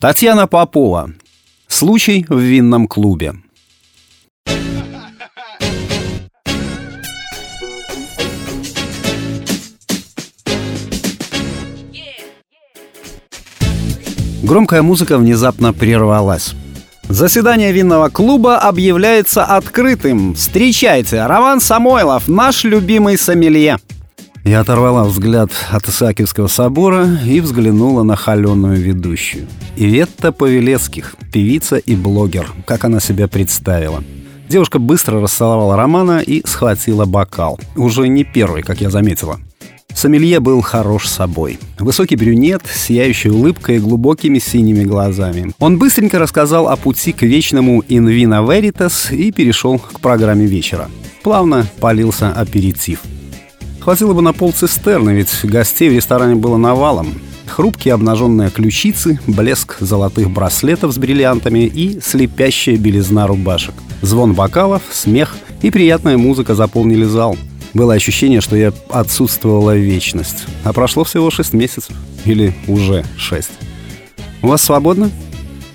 Татьяна Попова. Случай в винном клубе. Громкая музыка внезапно прервалась. Заседание винного клуба объявляется открытым. Встречайте, Роман Самойлов, наш любимый сомелье. Я оторвала взгляд от Исаакиевского собора и взглянула на холеную ведущую. Иветта Павелецких, певица и блогер, как она себя представила. Девушка быстро расцеловала Романа и схватила бокал. Уже не первый, как я заметила. Сомелье был хорош собой. Высокий брюнет, сияющий улыбкой и глубокими синими глазами. Он быстренько рассказал о пути к вечному «In Vino Veritas» и перешел к программе вечера. Плавно полился аперитив. Хватило бы на пол цистерны, ведь гостей в ресторане было навалом. Хрупкие обнаженные ключицы, блеск золотых браслетов с бриллиантами и слепящая белизна рубашек. Звон бокалов, смех и приятная музыка заполнили зал. Было ощущение, что я отсутствовала вечность. А прошло всего шесть месяцев. Или уже шесть. «У вас свободно?»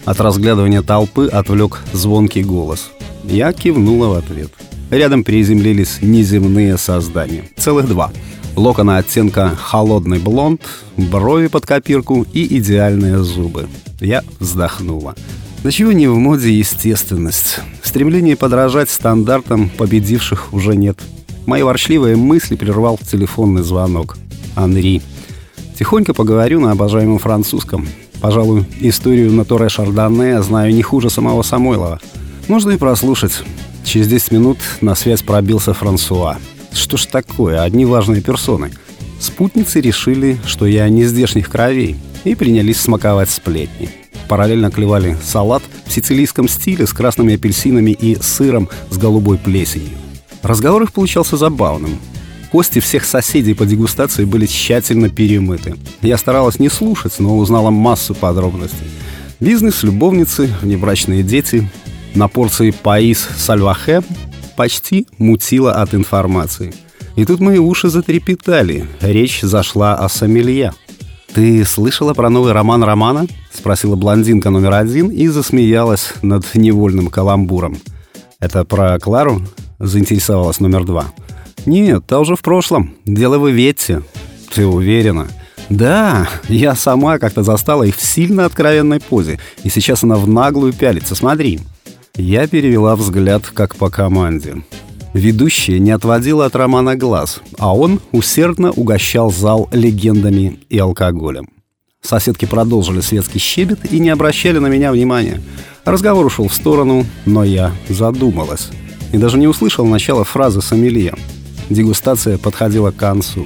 От разглядывания толпы отвлек звонкий голос. Я кивнула в ответ. Рядом приземлились неземные создания. Целых два. Локона оттенка холодный блонд, брови под копирку и идеальные зубы. Я вздохнула. Да чего не в моде естественность. В стремлении подражать стандартам победивших уже нет. Мои ворчливые мысли прервал телефонный звонок. Анри. Тихонько поговорю на обожаемом французском. Пожалуй, историю на Торе Шардоне знаю не хуже самого Самойлова. Можно и прослушать. Через 10 минут на связь пробился Франсуа. Что ж такое, одни важные персоны. Спутницы решили, что я не здешних кровей, и принялись смаковать сплетни. Параллельно клевали салат в сицилийском стиле с красными апельсинами и сыром с голубой плесенью. Разговор их получался забавным. Кости всех соседей по дегустации были тщательно перемыты. Я старалась не слушать, но узнала массу подробностей. Бизнес, любовницы, внебрачные дети, на порции «Паис Сальвахе» почти мутило от информации. И тут мои уши затрепетали. Речь зашла о сомелье. «Ты слышала про новый роман Романа?» — спросила блондинка номер один и засмеялась над невольным каламбуром. «Это про Клару?» — заинтересовалась номер два. «Нет, та уже в прошлом. Дело в Иветте». «Ты уверена?» «Да, я сама как-то застала их в сильно откровенной позе, и сейчас она в наглую пялится. Смотри». Я перевела взгляд как по команде. Ведущая не отводила от Романа глаз, а он усердно угощал зал легендами и алкоголем. Соседки продолжили светский щебет и не обращали на меня внимания. Разговор ушел в сторону, но я задумалась. И даже не услышал начала фразы сомелье. Дегустация подходила к концу.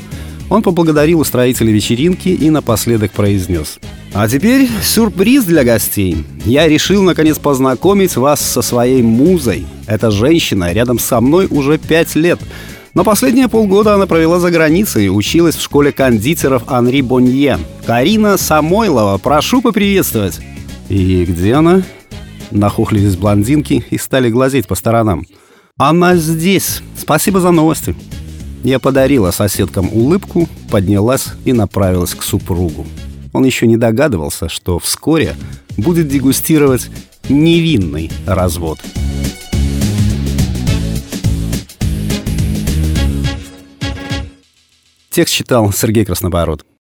Он поблагодарил устроителя вечеринки и напоследок произнес – а теперь сюрприз для гостей. Я решил, наконец, познакомить вас со своей музой. Эта женщина рядом со мной уже пять лет. Но последние полгода она провела за границей, училась в школе кондитеров Анри Бонье. Карина Самойлова, прошу поприветствовать. И где она? Нахохлились блондинки и стали глазеть по сторонам. Она здесь. Спасибо за новости. Я подарила соседкам улыбку, поднялась и направилась к супругу. Он еще не догадывался, что вскоре будет дегустировать невинный развод. Текст читал Сергей Краснобород.